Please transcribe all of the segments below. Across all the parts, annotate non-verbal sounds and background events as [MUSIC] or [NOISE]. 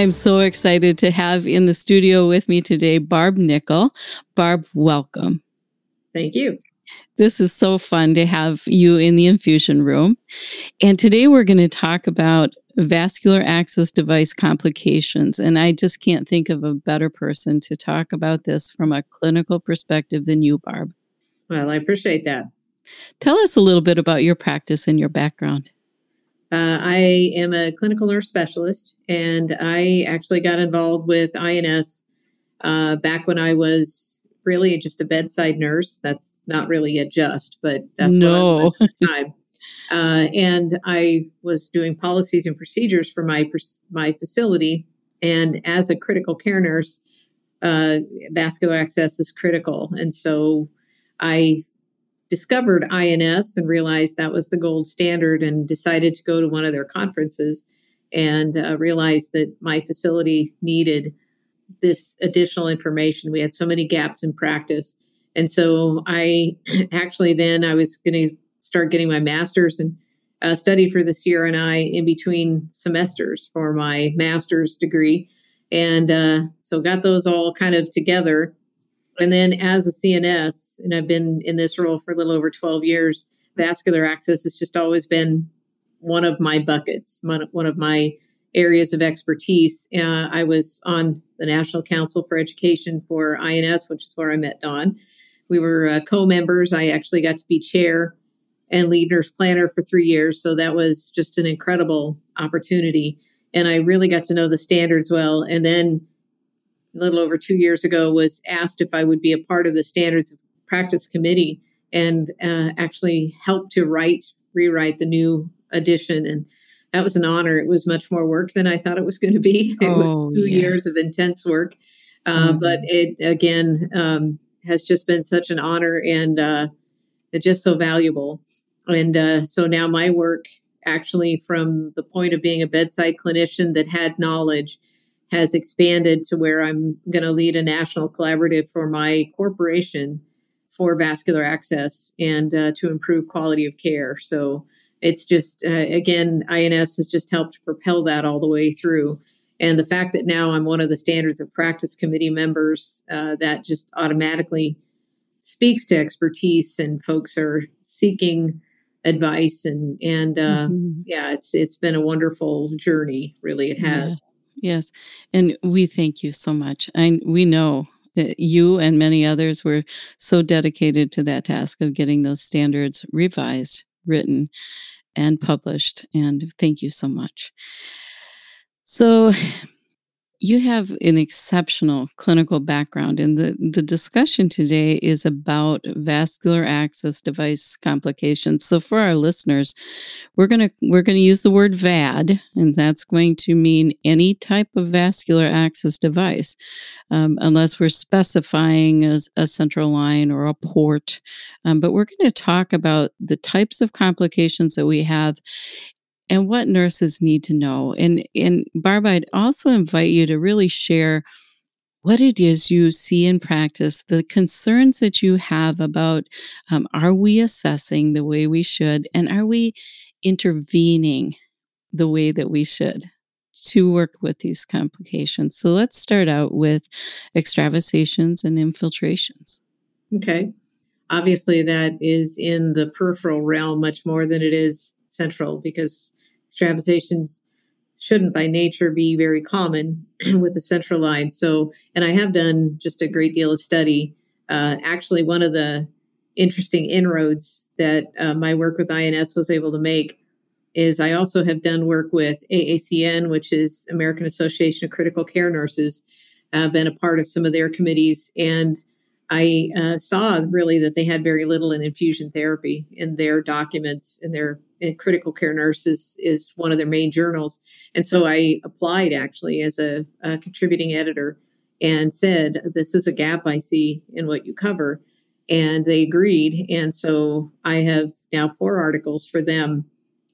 I'm so excited to have in the studio with me today Barb Nickel. Barb, welcome. Thank you. This is so fun to have you in the infusion room. And today we're going to talk about vascular access device complications. And I just can't think of a better person to talk about this from a clinical perspective than you, Barb. Well, I appreciate that. Tell us a little bit about your practice and your background. Uh, I am a clinical nurse specialist, and I actually got involved with INS uh, back when I was really just a bedside nurse. That's not really a just, but that's no. what I was at the time. Uh, and I was doing policies and procedures for my my facility. And as a critical care nurse, uh, vascular access is critical, and so I discovered INS and realized that was the gold standard and decided to go to one of their conferences and uh, realized that my facility needed this additional information. We had so many gaps in practice. And so I [CLEARS THROAT] actually then I was going to start getting my master's and uh, study for the CRNI in between semesters for my master's degree. And uh, so got those all kind of together and then as a CNS, and I've been in this role for a little over 12 years, vascular access has just always been one of my buckets, one of my areas of expertise. Uh, I was on the National Council for Education for INS, which is where I met Dawn. We were uh, co members. I actually got to be chair and lead nurse planner for three years. So that was just an incredible opportunity. And I really got to know the standards well. And then a little over two years ago was asked if I would be a part of the standards of practice committee and uh, actually help to write, rewrite the new edition. And that was an honor. It was much more work than I thought it was going to be. [LAUGHS] It oh, was two yes. years of intense work. Uh, mm-hmm. But it, again, um, has just been such an honor and uh, just so valuable. And uh, so now my work, actually, from the point of being a bedside clinician that had knowledge has expanded to where I'm going to lead a national collaborative for my corporation for vascular access and uh, to improve quality of care. So it's just, uh, again, INS has just helped propel that all the way through. And the fact that now I'm one of the standards of practice committee members, uh, that just automatically speaks to expertise and folks are seeking advice and and uh, mm-hmm. yeah it's it's been a wonderful journey really it has Yes. And we thank you so much. And we know that you and many others were so dedicated to that task of getting those standards revised, written, and published. And thank you so much. So, you have an exceptional clinical background, and the, the discussion today is about vascular access device complications. So, for our listeners, we're gonna we're gonna use the word VAD, and that's going to mean any type of vascular access device, um, unless we're specifying a, a, central line or a port. Um, but we're going to talk about the types of complications that we have and what nurses need to know. And and Barb, I'd also invite you to really share what it is you see in practice, the concerns that you have about um, are we assessing the way we should, and are we intervening the way that we should to work with these complications. So let's start out with extravasations and infiltrations. Okay. Obviously, that is in the peripheral realm much more than it is central because extravasations shouldn't by nature be very common [CLEARS THROAT] with the central line. So, and I have done just a great deal of study. Uh, actually, one of the interesting inroads that uh, my work with INS was able to make is I also have done work with AACN, which is American Association of Critical Care Nurses. I've been a part of some of their committees, and I uh, saw really that they had very little in infusion therapy in their documents in their in critical care nurses is one of their main journals. And so I applied actually as a, a contributing editor and said, This is a gap I see in what you cover. And they agreed. And so I have now four articles for them,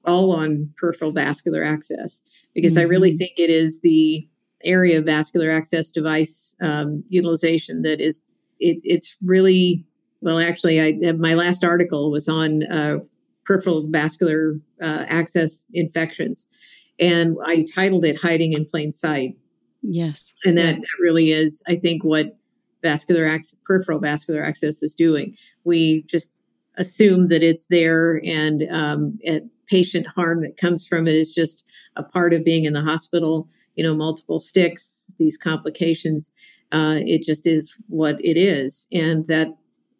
all on peripheral vascular access, because mm-hmm. I really mm-hmm. think it is the area of vascular access device um, utilization that is, it, it's really, well, actually, I my last article was on uh, peripheral vascular uh, access infections. And I titled it Hiding in Plain Sight. Yes. And that, that really is, I think, what vascular access, peripheral vascular access is doing. We just assume that it's there and, um, and patient harm that comes from it is just a part of being in the hospital, you know, multiple sticks, these complications. Uh, it just is what it is. And that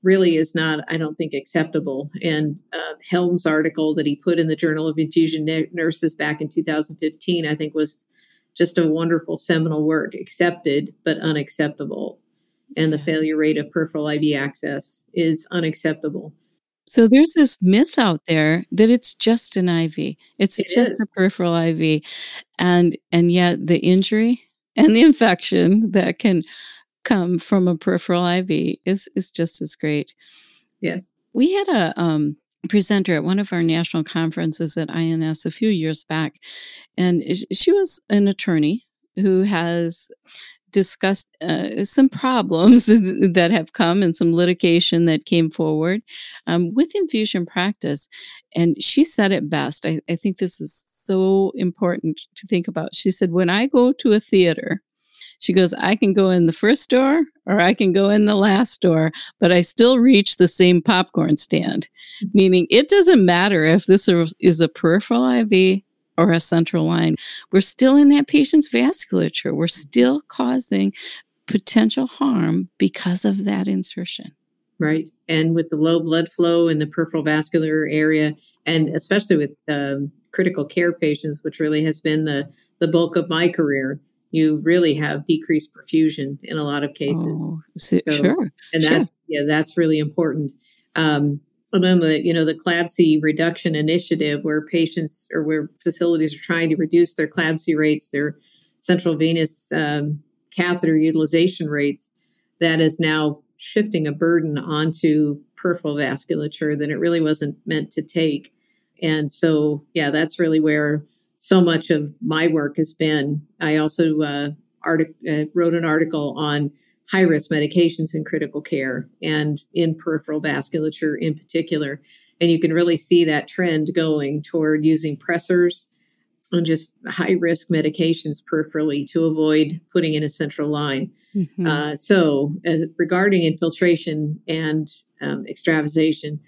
really is not, I don't think, acceptable. And uh, Helm's article that he put in the Journal of Infusion Nurses back in 2015, I think, was just a wonderful seminal work, accepted but unacceptable. And the failure rate of peripheral IV access is unacceptable. So there's this myth out there that it's just an IV. It's it just is. a peripheral IV. And and yet the injury and the infection that can come from a peripheral IV is is just as great. Yes. We had a um, presenter at one of our national conferences at INS a few years back, and she was an attorney who has discussed uh, some problems [LAUGHS] that have come and some litigation that came forward um, with infusion practice. And she said it best. I, I think this is so important to think about. She said, When I go to a theater, she goes, I can go in the first door or I can go in the last door, but I still reach the same popcorn stand. Meaning it doesn't matter if this is a peripheral IV or a central line. We're still in that patient's vasculature. We're still causing potential harm because of that insertion. Right. And with the low blood flow in the peripheral vascular area, and especially with um, critical care patients, which really has been the, the bulk of my career, you really have decreased perfusion in a lot of cases. Oh, so, sure. And that's, sure. yeah, that's really important. Um, then the, you know, the CLABSI reduction initiative where patients or where facilities are trying to reduce their CLABSI rates, their central venous um, catheter utilization rates, that is now shifting a burden onto peripheral vasculature that it really wasn't meant to take. And so, yeah, that's really where so much of my work has been. I also uh, artic- uh, wrote an article on high risk medications in critical care and in peripheral vasculature in particular. And you can really see that trend going toward using pressors on just high risk medications peripherally to avoid putting in a central line. Mm-hmm. Uh, so, as regarding infiltration and um, extravasation,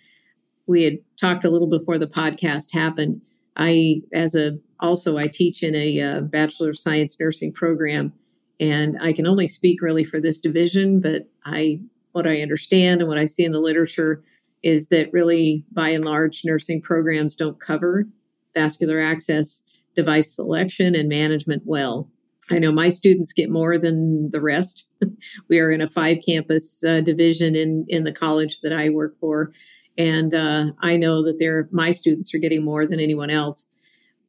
we had talked a little before the podcast happened. I, as a also I teach in a uh, Bachelor of Science nursing program, and I can only speak really for this division, but I what I understand and what I see in the literature is that really, by and large, nursing programs don't cover vascular access device selection and management well. I know my students get more than the rest. [LAUGHS] we are in a five campus uh, division in in the college that I work for, and uh, I know that they're my students are getting more than anyone else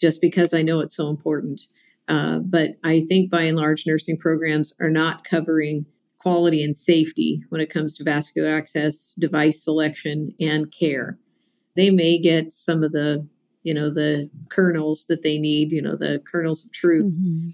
just because I know it's so important. Uh, but I think by and large, nursing programs are not covering quality and safety when it comes to vascular access, device selection, and care. They may get some of the, you know, the kernels that they need, you know, the kernels of truth. Mm-hmm.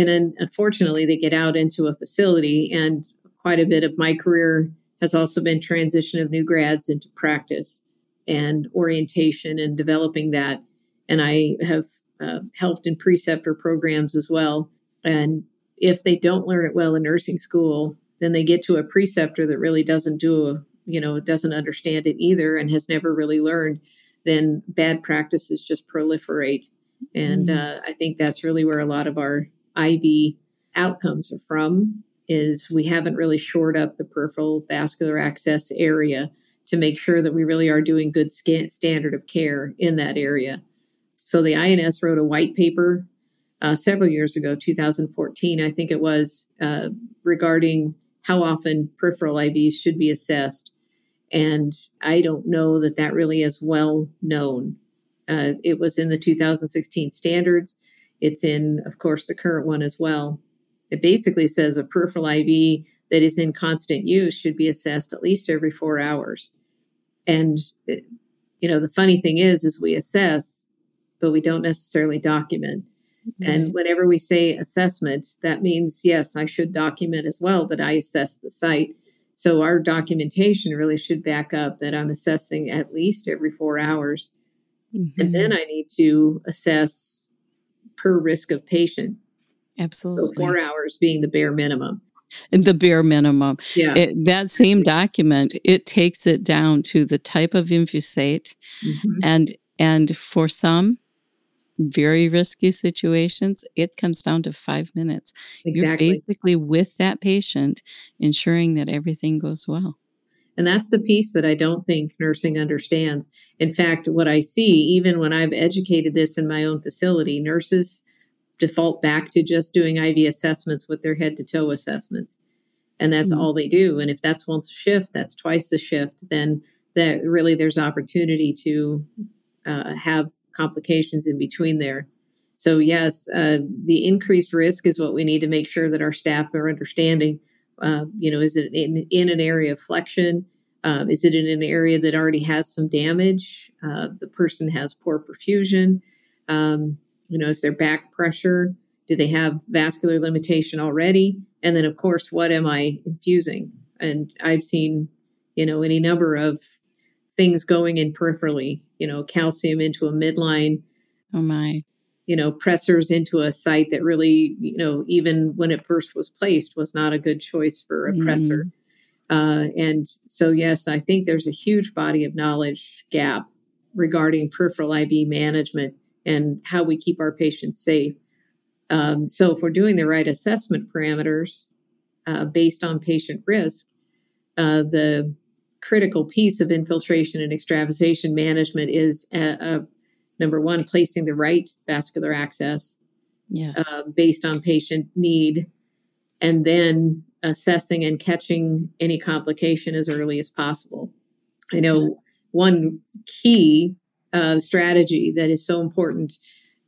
And then unfortunately, they get out into a facility, and quite a bit of my career has also been transition of new grads into practice and orientation and developing that and I have uh, helped in preceptor programs as well. And if they don't learn it well in nursing school, then they get to a preceptor that really doesn't do a, you know, doesn't understand it either and has never really learned, then bad practices just proliferate. And mm. uh, I think that's really where a lot of our IV outcomes are from is we haven't really shored up the peripheral vascular access area to make sure that we really are doing good scan- standard of care in that area. So the INS wrote a white paper uh, several years ago, 2014, I think it was, uh, regarding how often peripheral IVs should be assessed. And I don't know that that really is well known. Uh, it was in the 2016 standards. It's in, of course, the current one as well. It basically says a peripheral IV that is in constant use should be assessed at least every four hours. And, you know, the funny thing is, is we assess, but we don't necessarily document. Mm-hmm. And whenever we say assessment, that means, yes, I should document as well that I assess the site. So our documentation really should back up that I'm assessing at least every four hours. Mm-hmm. And then I need to assess per risk of patient. Absolutely. So four hours being the bare minimum. The bare minimum. Yeah. It, that same document, it takes it down to the type of infusate. Mm-hmm. And and for some very risky situations, it comes down to five minutes. Exactly. You're basically with that patient, ensuring that everything goes well. And that's the piece that I don't think nursing understands. In fact, what I see, even when I've educated this in my own facility, nurses default back to just doing IV assessments with their head to toe assessments. And that's mm-hmm. all they do. And if that's once a shift, that's twice a shift, then that really there's opportunity to uh, have complications in between there. So, yes, uh, the increased risk is what we need to make sure that our staff are understanding uh, you know, is it in, in an area of flexion? Um, is it in an area that already has some damage? Uh, the person has poor perfusion. Um, you know, is there back pressure? Do they have vascular limitation already? And then, of course, what am I infusing? And I've seen, you know, any number of things going in peripherally, you know, calcium into a midline. Oh, my you know pressors into a site that really you know even when it first was placed was not a good choice for a mm. pressor uh, and so yes i think there's a huge body of knowledge gap regarding peripheral iv management and how we keep our patients safe um, so if we're doing the right assessment parameters uh, based on patient risk uh, the critical piece of infiltration and extravasation management is a, a number one, placing the right vascular access yes. uh, based on patient need, and then assessing and catching any complication as early as possible. I know yes. one key uh, strategy that is so important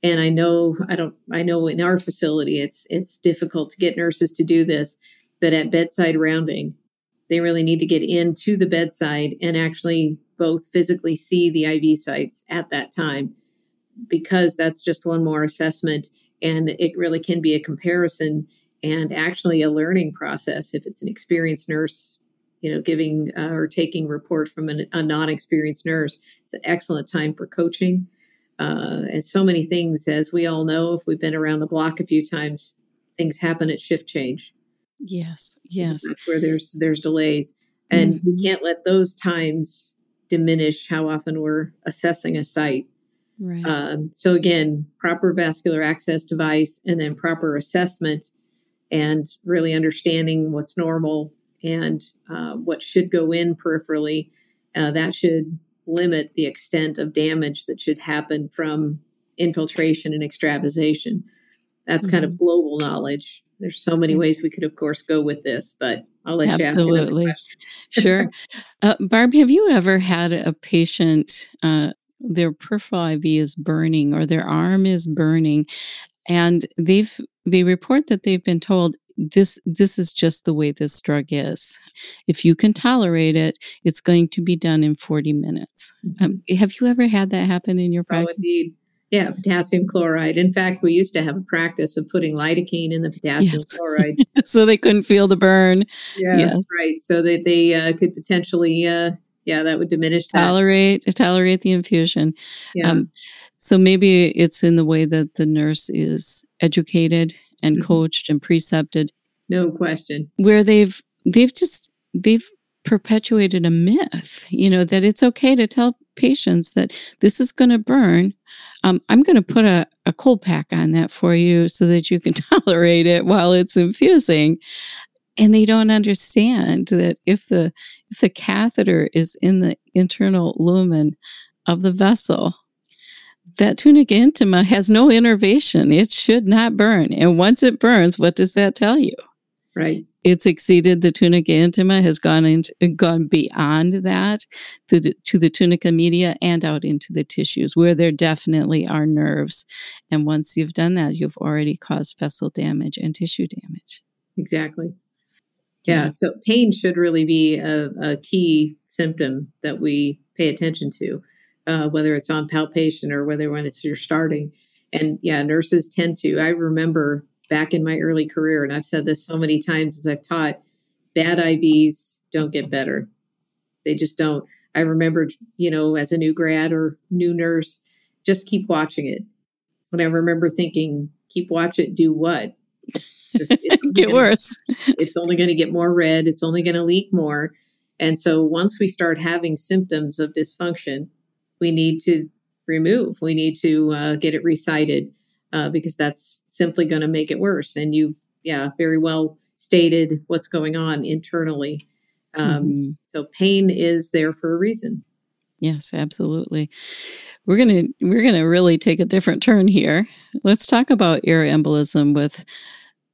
and i know i don't i know in our facility it's it's difficult to get nurses to do this but at bedside rounding they really need to get into the bedside and actually both physically see the iv sites at that time because that's just one more assessment and it really can be a comparison and actually a learning process if it's an experienced nurse you know giving uh, or taking report from an, a non-experienced nurse. It's an excellent time for coaching uh, and so many things. As we all know if we've been around the block a few times things happen at shift change yes yes that's where there's there's delays and mm-hmm. we can't let those times diminish how often we're assessing a site Right. Um, so again, proper vascular access device and then proper assessment and really understanding what's normal and uh, what should go in peripherally. Uh, that should limit the extent of damage that should happen from infiltration and extravasation. That's mm-hmm. kind of mm-hmm. global knowledge. There's so many ways we could, of course, go with this, but I'll let Absolutely. you ask [LAUGHS] sure. Uh, Barb, have you ever had a patient uh, their peripheral IV is burning or their arm is burning, and they've they report that they've been told this this is just the way this drug is. If you can tolerate it, it's going to be done in 40 minutes. Mm-hmm. Um, have you ever had that happen in your oh, practice? Oh, indeed. Yeah, potassium chloride. In fact, we used to have a practice of putting lidocaine in the potassium yes. chloride. [LAUGHS] so they couldn't feel the burn. Yeah, yes. right. So that they uh, could potentially uh, yeah, that would diminish that. Tolerate tolerate the infusion. Yeah. Um, so maybe it's in the way that the nurse is educated and mm-hmm. coached and precepted. No question. Where they've they've just they've perpetuated a myth, you know, that it's okay to tell patients that this is going to burn. Um, I'm going to put a, a cold pack on that for you so that you can [LAUGHS] tolerate it while it's infusing. And they don't understand that if the if the catheter is in the internal lumen of the vessel that tunica intima has no innervation. It should not burn. And once it burns what does that tell you Right. It's exceeded the tunica intima, has gone into gone beyond that to, to the tunica media and out into the tissues where there definitely are nerves. And once you've done that, you've already caused vessel damage and tissue damage. Exactly. Yeah. So pain should really be a, a key symptom that we pay attention to, uh, whether it's on palpation or whether when it's you're starting. And yeah, nurses tend to. I remember back in my early career, and I've said this so many times as I've taught, bad IVs don't get better. They just don't. I remember, you know, as a new grad or new nurse, just keep watching it. And I remember thinking, keep watch it, do what? [LAUGHS] Just, get gonna, worse. it's only going to get more red. It's only going to leak more. And so once we start having symptoms of dysfunction, we need to remove. We need to uh, get it resited uh, because that's simply going to make it worse. And you, yeah, very well stated what's going on internally. Um, mm-hmm. So pain is there for a reason. Yes, absolutely. We're gonna we're gonna really take a different turn here. Let's talk about air embolism with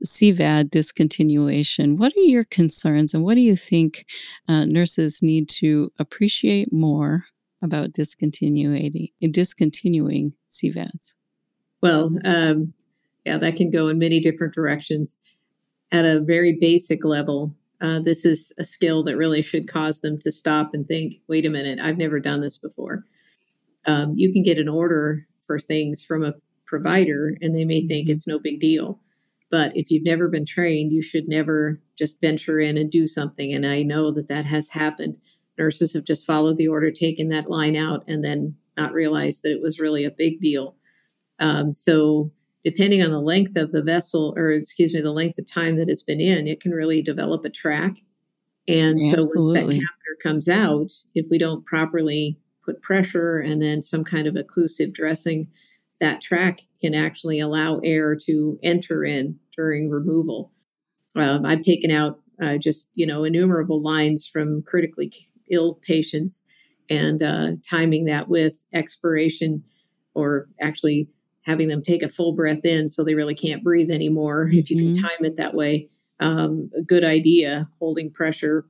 CVAD discontinuation. What are your concerns, and what do you think uh, nurses need to appreciate more about discontinuing discontinuing CVADs? Well, um, yeah, that can go in many different directions. At a very basic level, uh, this is a skill that really should cause them to stop and think, wait a minute, I've never done this before. Um, you can get an order for things from a provider and they may think mm-hmm. it's no big deal. But if you've never been trained, you should never just venture in and do something. And I know that that has happened. Nurses have just followed the order, taken that line out, and then not realized that it was really a big deal. Um, so, depending on the length of the vessel, or excuse me, the length of time that it's been in, it can really develop a track. And so, once that catheter comes out, if we don't properly put pressure and then some kind of occlusive dressing, that track can actually allow air to enter in during removal. Um, I've taken out uh, just you know innumerable lines from critically ill patients and uh, timing that with expiration or actually having them take a full breath in so they really can't breathe anymore. Mm-hmm. If you can mm-hmm. time it that way, um, a good idea. Holding pressure,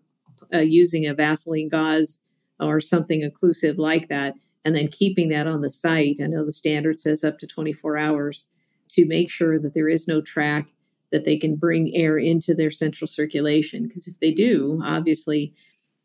uh, using a Vaseline gauze or something occlusive like that, and then keeping that on the site. I know the standard says up to 24 hours to make sure that there is no track that they can bring air into their central circulation. Because if they do, obviously,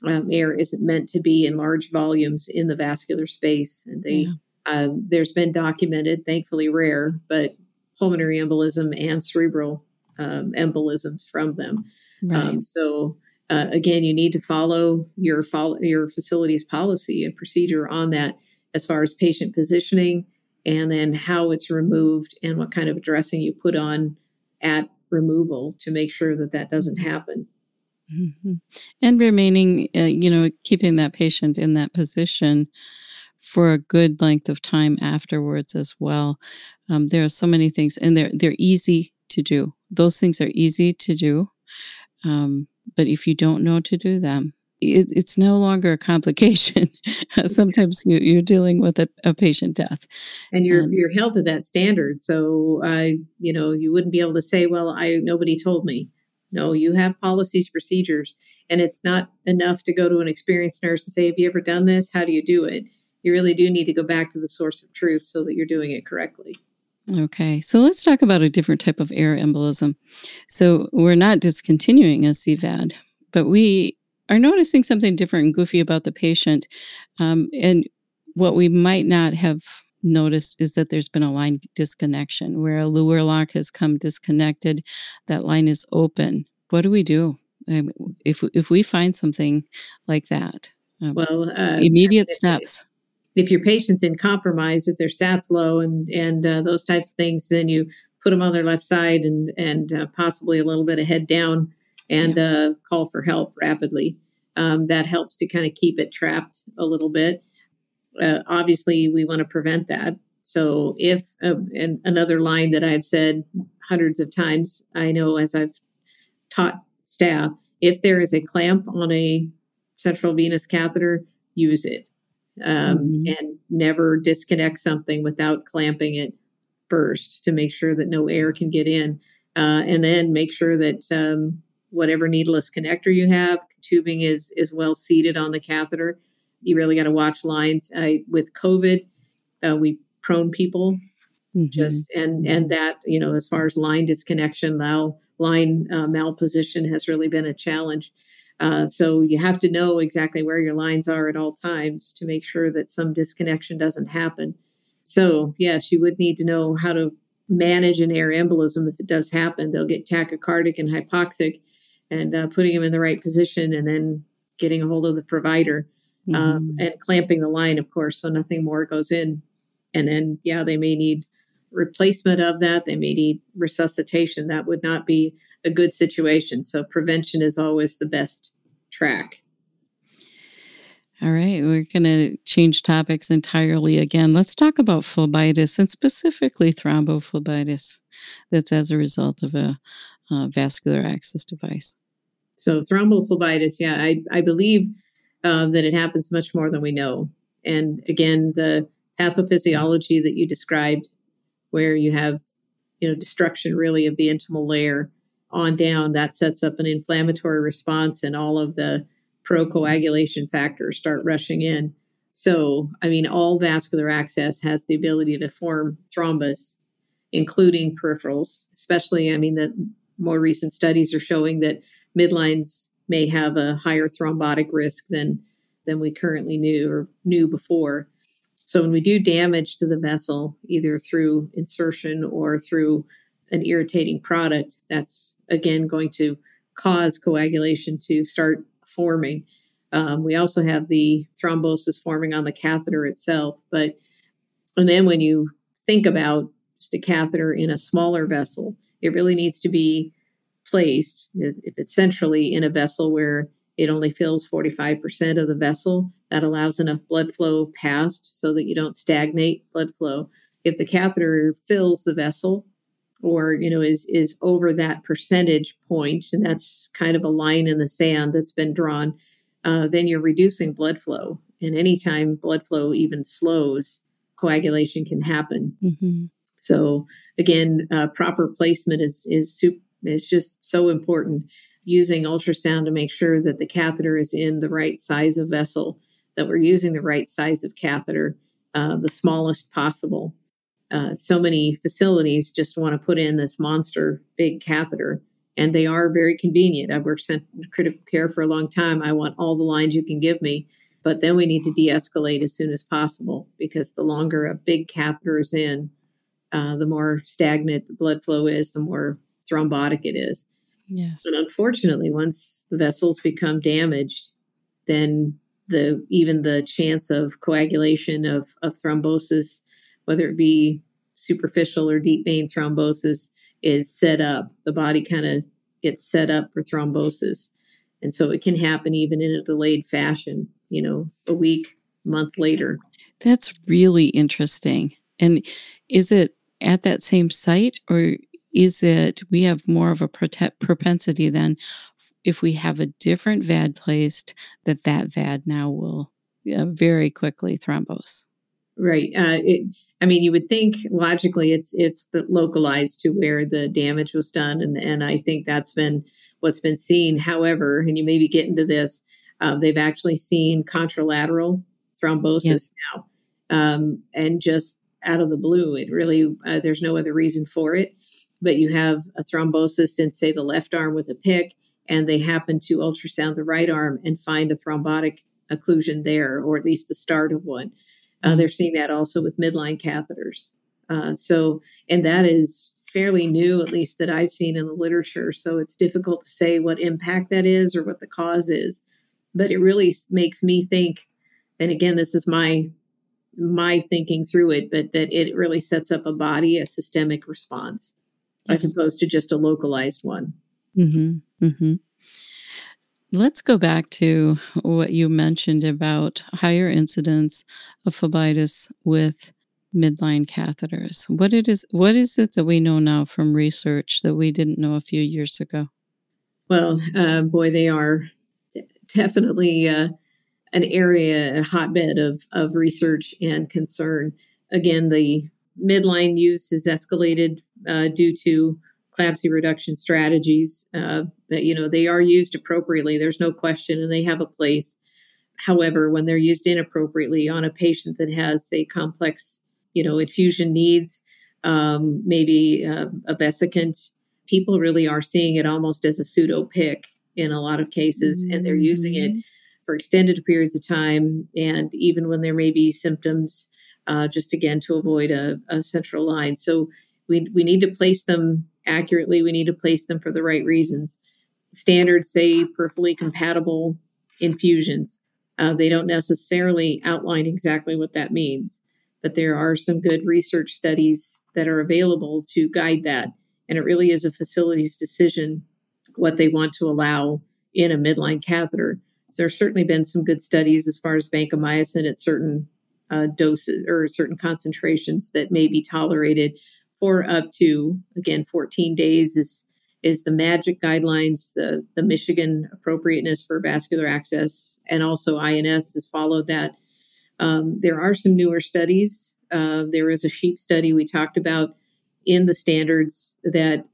um, air isn't meant to be in large volumes in the vascular space, and they yeah. Um, there's been documented, thankfully rare, but pulmonary embolism and cerebral um, embolisms from them. Right. Um, so uh, again, you need to follow your follow your facility's policy and procedure on that as far as patient positioning and then how it's removed and what kind of dressing you put on at removal to make sure that that doesn't happen. Mm-hmm. And remaining, uh, you know, keeping that patient in that position for a good length of time afterwards as well. Um, there are so many things, and they're they're easy to do. Those things are easy to do, um, but if you don't know to do them, it, it's no longer a complication. [LAUGHS] Sometimes you, are dealing with a, a, patient death, and you're um, you're held to that standard. So I, you know, you wouldn't be able to say, "Well, I nobody told me." No, you have policies, procedures, and it's not enough to go to an experienced nurse and say, "Have you ever done this? How do you do it?" You really do need to go back to the source of truth so that you're doing it correctly. Okay, so let's talk about a different type of air embolism. So we're not discontinuing a CVAD, but we are noticing something different and goofy about the patient. Um, and what we might not have noticed is that there's been a line disconnection where a Luer lock has come disconnected. That line is open. What do we do if if we find something like that? Um, well, uh, immediate steps if your patient's in compromise, if their SAT's low and and uh, those types of things, then you put them on their left side and and uh, possibly a little bit of head down and yeah. uh, call for help rapidly. Um, that helps to kind of keep it trapped a little bit. Uh, obviously, we want to prevent that. So, if uh, and another line that I've said hundreds of times, I know as I've taught staff, if there is a clamp on a central venous catheter, use it um, mm-hmm. and never disconnect something without clamping it first to make sure that no air can get in. Uh, and then make sure that um, whatever needleless connector you have. Tubing is is well seated on the catheter. You really got to watch lines. I, with COVID, uh, we prone people mm-hmm. just and and that you know as far as line disconnection, now line uh, malposition has really been a challenge. Uh, so you have to know exactly where your lines are at all times to make sure that some disconnection doesn't happen. So yes, you would need to know how to manage an air embolism if it does happen. They'll get tachycardic and hypoxic, and uh, putting them in the right position, and then getting a hold of the provider um, mm-hmm. um, and clamping the line, of course, so nothing more goes in. And then, yeah, they may need replacement of that. They may need resuscitation. That would not be a good situation. So prevention is always the best track. All right, we're going to change topics entirely again. Let's talk about phlebitis and specifically thrombophlebitis that's as a result of a, a vascular access device. So, thrombophlebitis, yeah, I, I believe uh, that it happens much more than we know. And again, the pathophysiology that you described, where you have, you know, destruction really of the intimal layer on down, that sets up an inflammatory response, and all of the procoagulation factors start rushing in. So, I mean, all vascular access has the ability to form thrombus, including peripherals, especially, I mean, the more recent studies are showing that midlines may have a higher thrombotic risk than than we currently knew or knew before. So when we do damage to the vessel, either through insertion or through an irritating product, that's again going to cause coagulation to start forming. Um, we also have the thrombosis forming on the catheter itself. But and then when you think about just a catheter in a smaller vessel, it really needs to be placed, if it's centrally in a vessel where it only fills 45% of the vessel, that allows enough blood flow past so that you don't stagnate blood flow. If the catheter fills the vessel or you know is is over that percentage point and that's kind of a line in the sand that's been drawn uh, then you're reducing blood flow and anytime blood flow even slows coagulation can happen mm-hmm. so again uh, proper placement is is super it's just so important using ultrasound to make sure that the catheter is in the right size of vessel, that we're using the right size of catheter, uh, the smallest possible. Uh, so many facilities just want to put in this monster big catheter, and they are very convenient. I've worked in critical care for a long time. I want all the lines you can give me, but then we need to de escalate as soon as possible because the longer a big catheter is in, uh, the more stagnant the blood flow is, the more thrombotic it is. Yes. But unfortunately, once the vessels become damaged, then the even the chance of coagulation of, of thrombosis, whether it be superficial or deep vein thrombosis, is set up. The body kind of gets set up for thrombosis. And so it can happen even in a delayed fashion, you know, a week, month later. That's really interesting. And is it at that same site or is it we have more of a prote- propensity then if we have a different vad placed that that vad now will very quickly thrombose right uh, it, i mean you would think logically it's it's localized to where the damage was done and and i think that's been what's been seen however and you maybe get into this uh, they've actually seen contralateral thrombosis yes. now um, and just out of the blue it really uh, there's no other reason for it but you have a thrombosis in, say, the left arm with a PICC, and they happen to ultrasound the right arm and find a thrombotic occlusion there, or at least the start of one. Uh, mm-hmm. they're seeing that also with midline catheters. Uh, so, and that is fairly new, at least that I've seen in the literature. So it's difficult to say what impact that is or what the cause is. But it really makes me think, and again, this is my my thinking through it, but that it really sets up a body, a systemic response yes. as opposed to just a localized one. Mm-hmm. Mm-hmm. Let's go back to what you mentioned about higher incidence of phlebitis with midline catheters. What it is, what is it that we know now from research that we didn't know a few years ago? Well, uh, boy, they are definitely uh, an area, a hotbed of of research and concern. Again, the midline use is escalated uh, due to CLABSI reduction strategies. Uh, that, you know, they are used appropriately. There's no question, and they have a place. However, when they're used inappropriately on a patient that has a complex, you know, infusion needs, um, maybe uh, a vesicant, people really are seeing it almost as a pseudo PICC in a lot of cases, mm-hmm. and they're using it mm-hmm. for extended periods of time, and even when there may be symptoms, uh, just again to avoid a, a central line. So we we need to place them accurately. We need to place them for the right reasons. Standards say perfectly compatible infusions uh, they don't necessarily outline exactly what that means, but there are some good research studies that are available to guide that. And it really is a facility's decision what they want to allow in a midline catheter. So there's certainly been some good studies as far as vancomycin at certain uh, doses or certain concentrations that may be tolerated for up to, again, 14 days is is the MAGIC guidelines, the, the Michigan appropriateness for vascular access, and also INS has followed that. Um, there are some newer studies. Uh, there is a sheep study we talked about in the standards that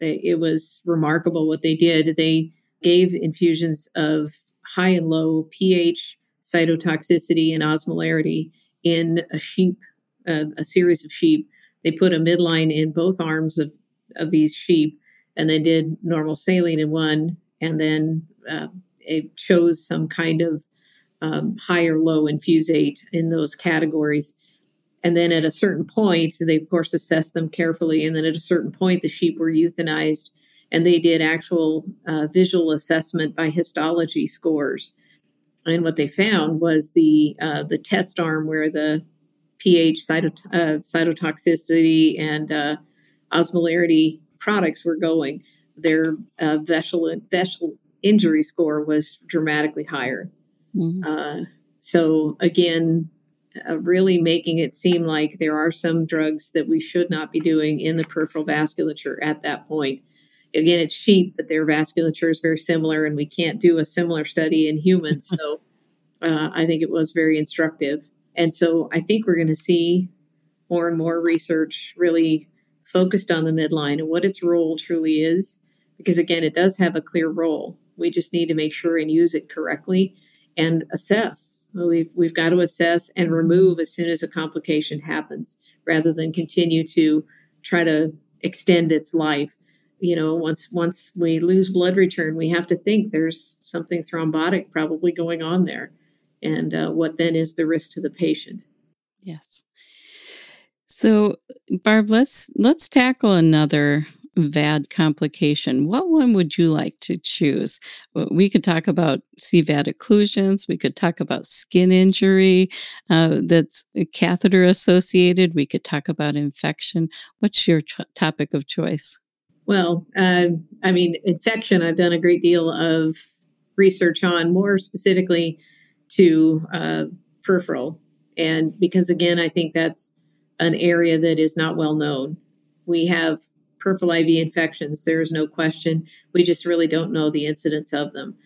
it was remarkable what they did. They gave infusions of high and low pH, cytotoxicity, and osmolarity in a sheep, uh, a series of sheep. They put a midline in both arms of, of these sheep and they did normal saline in one, and then uh, it chose some kind of um, high or low infusate in those categories. And then at a certain point, they of course assessed them carefully. And then at a certain point, the sheep were euthanized, and they did actual uh, visual assessment by histology scores. And what they found was the uh, the test arm where the pH, cytot- uh, cytotoxicity, and uh, osmolarity products were going, their uh, vessel vessel injury score was dramatically higher. Mm-hmm. Uh, so again, uh, really making it seem like there are some drugs that we should not be doing in the peripheral vasculature at that point. Again, it's sheep, but their vasculature is very similar, and we can't do a similar study in humans. [LAUGHS] so uh, I think it was very instructive. And so I think we're going to see more and more research really focused on the midline and what its role truly is. Because again, it does have a clear role. We just need to make sure and use it correctly and assess. We've, we've got to assess and remove as soon as a complication happens rather than continue to try to extend its life. You know, once once we lose blood return, we have to think there's something thrombotic probably going on there. And uh, what then is the risk to the patient? Yes. So, Barb, let's let's tackle another VAD complication. What one would you like to choose? We could talk about CVAD occlusions. We could talk about skin injury uh, that's catheter associated. We could talk about infection. What's your topic of choice? Well, uh, I mean, infection, I've done a great deal of research on, more specifically to uh, peripheral. And because, again, I think that's an area that is not well known. We have peripheral IV infections. There is no question. We just really don't know the incidence of them.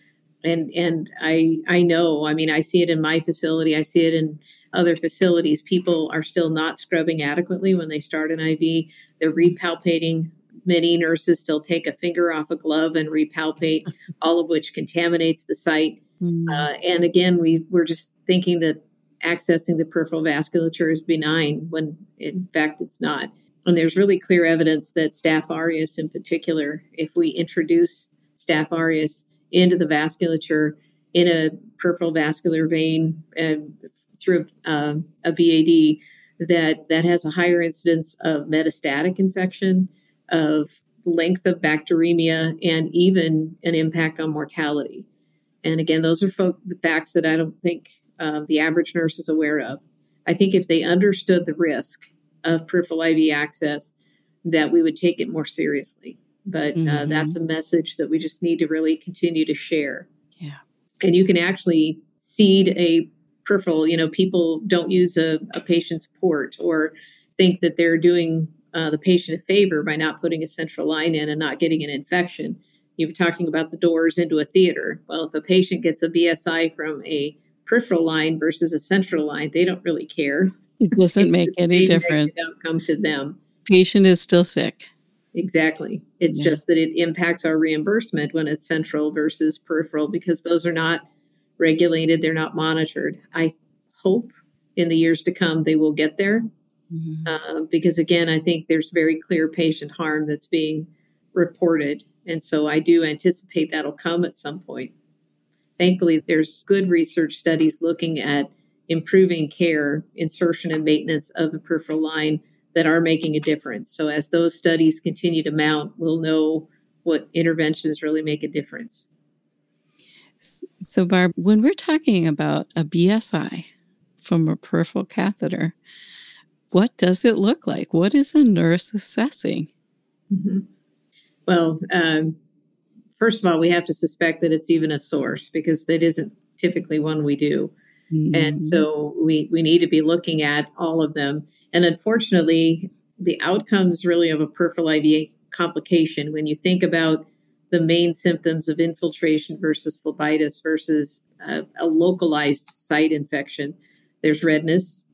And and I I know. I mean, I see it in my facility. I see it in other facilities. People are still not scrubbing adequately when they start an IV. They're repalpating. Many nurses still take a finger off a glove and repalpate, all of which contaminates the site. Mm-hmm. Uh, and again, we we're just thinking that accessing the peripheral vasculature is benign when in fact it's not. And there's really clear evidence that Staph aureus, in particular, if we introduce Staph aureus into the vasculature in a peripheral vascular vein and through uh, a VAD, that that has a higher incidence of metastatic infection, of length of bacteremia, and even an impact on mortality. And again, those are folk, the facts that I don't think uh, the average nurse is aware of. I think if they understood the risk of peripheral IV access, that we would take it more seriously. But uh, mm-hmm. that's a message that we just need to really continue to share. Yeah. And you can actually seed a peripheral, you know, people don't use a, a patient's port or think that they're doing uh, the patient a favor by not putting a central line in and not getting an infection. You were talking about the doors into a theater. Well, if a patient gets a BSI from a peripheral line versus a central line, they don't really care. It [LAUGHS] doesn't make any difference. Outcome to them. Patient is still sick. exactly. It's yeah. just that it impacts our reimbursement when it's central versus peripheral because those are not regulated, they're not monitored. I hope in the years to come they will get there. Mm-hmm. Uh, because again, I think there's very clear patient harm that's being reported. And so I do anticipate that'll come at some point. Thankfully, there's good research studies looking at improving care, insertion, and maintenance of the peripheral line that are making a difference. So as those studies continue to mount, we'll know what interventions really make a difference. So, Barb, when we're talking about a BSI from a peripheral catheter, what does it look like? What is a nurse assessing? Mm-hmm. Well, um, first of all, we have to suspect that it's even a source because that isn't typically one we do. Mm-hmm. And so we, we need to be looking at all of them. And unfortunately, the outcomes really of a peripheral IVA complication, when you think about the main symptoms of infiltration versus phlebitis versus a, a localized site infection, there's redness,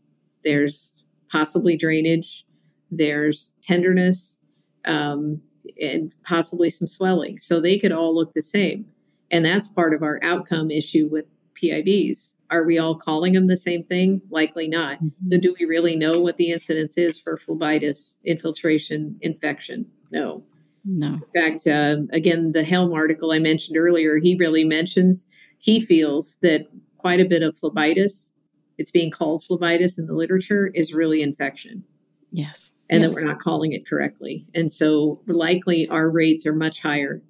there's possibly drainage, there's tenderness, um, and possibly some swelling. So they could all look the same. And that's part of our outcome issue with PIVs. Are we all calling them the same thing? Likely not. Mm-hmm. So, do we really know what the incidence is for phlebitis infiltration infection? No. No. In fact, uh, again, the Helm article I mentioned earlier, he really mentions he feels that quite a bit of phlebitis, it's being called phlebitis in the literature, is really infection. Yes. And yes. that we're not calling it correctly. And so likely our rates are much higher.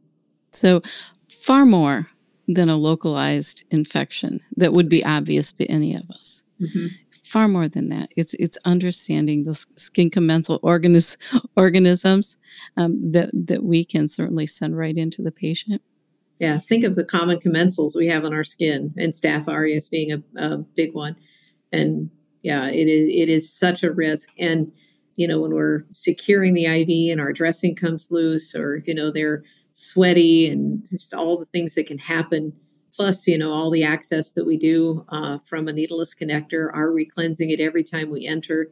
So far more than a localized infection that would be obvious to any of us. Mm-hmm. Far more than that. It's it's understanding those skin commensal organis- organisms um, that that we can certainly send right into the patient. Yeah, think of the common commensals we have on our skin, and staph aureus being a, a big one. And yeah, it is it is such a risk. And you know, when we're securing the IV and our dressing comes loose, or you know, they're sweaty and just all the things that can happen. Plus, you know, all the access that we do uh, from a needleless connector. Are we cleansing it every time we enter?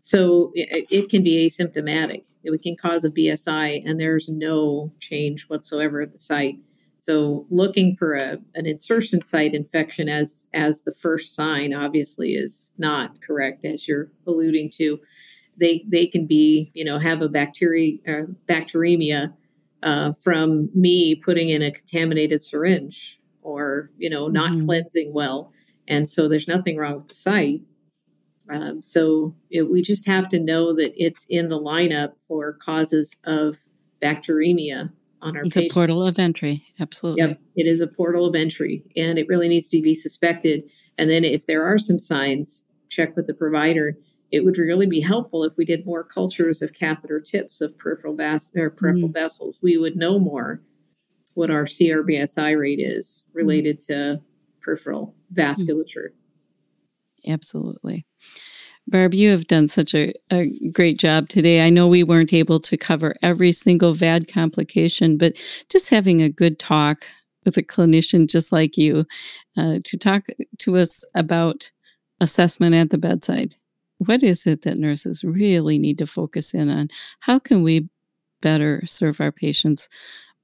So it, it can be asymptomatic. It can cause a BSI, and there's no change whatsoever at the site. So looking for a, an insertion site infection as as the first sign obviously is not correct, as you're alluding to. They they can be you know have a bacteria uh, bacteremia uh, from me putting in a contaminated syringe or you know not mm-hmm. cleansing well. And so there's nothing wrong with the site. Um, so it, we just have to know that it's in the lineup for causes of bacteremia on our it's a portal of entry. Absolutely. Yep. It is a portal of entry and it really needs to be suspected. And then if there are some signs check with the provider it would really be helpful if we did more cultures of catheter tips of peripheral vas- or peripheral mm. vessels. We would know more what our CRBSI rate is related mm. to peripheral vasculature. Absolutely. Barb, you have done such a, a, great job today. I know we weren't able to cover every single VAD complication, but just having a good talk with a clinician just like you uh, to talk to us about assessment at the bedside what is it that nurses really need to focus in on? How can we better serve our patients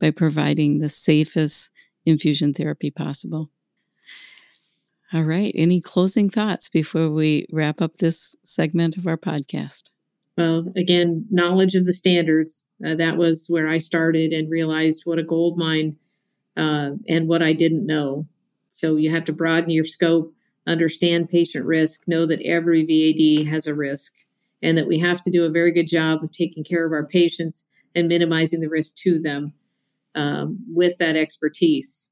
by providing the safest infusion therapy possible? All right. Any closing thoughts before we wrap up this segment of our podcast? Well, again, knowledge of the standards. Uh, that was where I started and realized what a gold mine uh, and what I didn't know. So you have to broaden your scope understand patient risk, know that every VAD has a risk, and that we have to do a very good job of taking care of our patients and minimizing the risk to them um, with that expertise.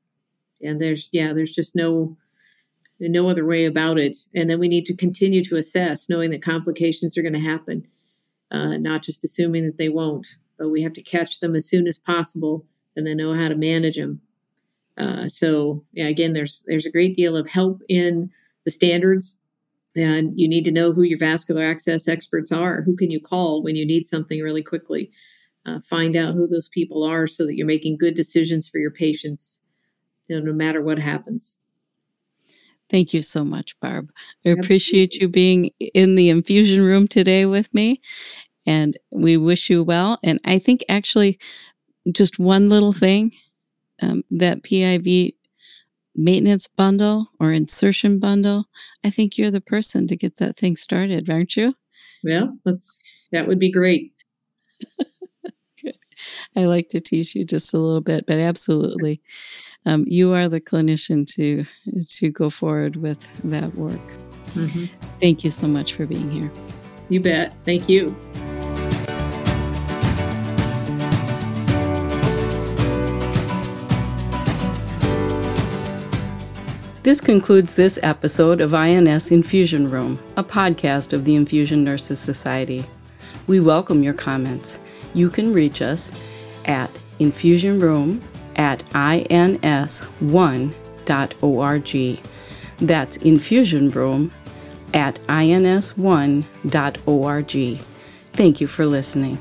And there's, yeah, there's just no no other way about it. And then we need to continue to assess, knowing that complications are going to happen, uh, not just assuming that they won't, but we have to catch them as soon as possible and then know how to manage them. Uh, so yeah, again, there's there's a great deal of help in the standards, and you need to know who your vascular access experts are. Who can you call when you need something really quickly? Uh, find out who those people are so that you're making good decisions for your patients, you know, no matter what happens. Thank you so much, Barb. I appreciate you being in the infusion room today with me And we wish you well. And I think actually, just one little thing um, that PIV maintenance bundle or insertion bundle, I think you're the person to get that thing started, aren't you? Well, that's that would be great. [LAUGHS] I like to tease you just a little bit, but absolutely, um, you are the clinician to to go forward with that work. Mm-hmm. Thank you so much for being here. You bet. Thank you. This concludes this episode of INS Infusion Room, a podcast of the Infusion Nurses Society. We welcome your comments. You can reach us at infusionroom at ins1.org. That's infusionroom at ins1.org. Thank you for listening.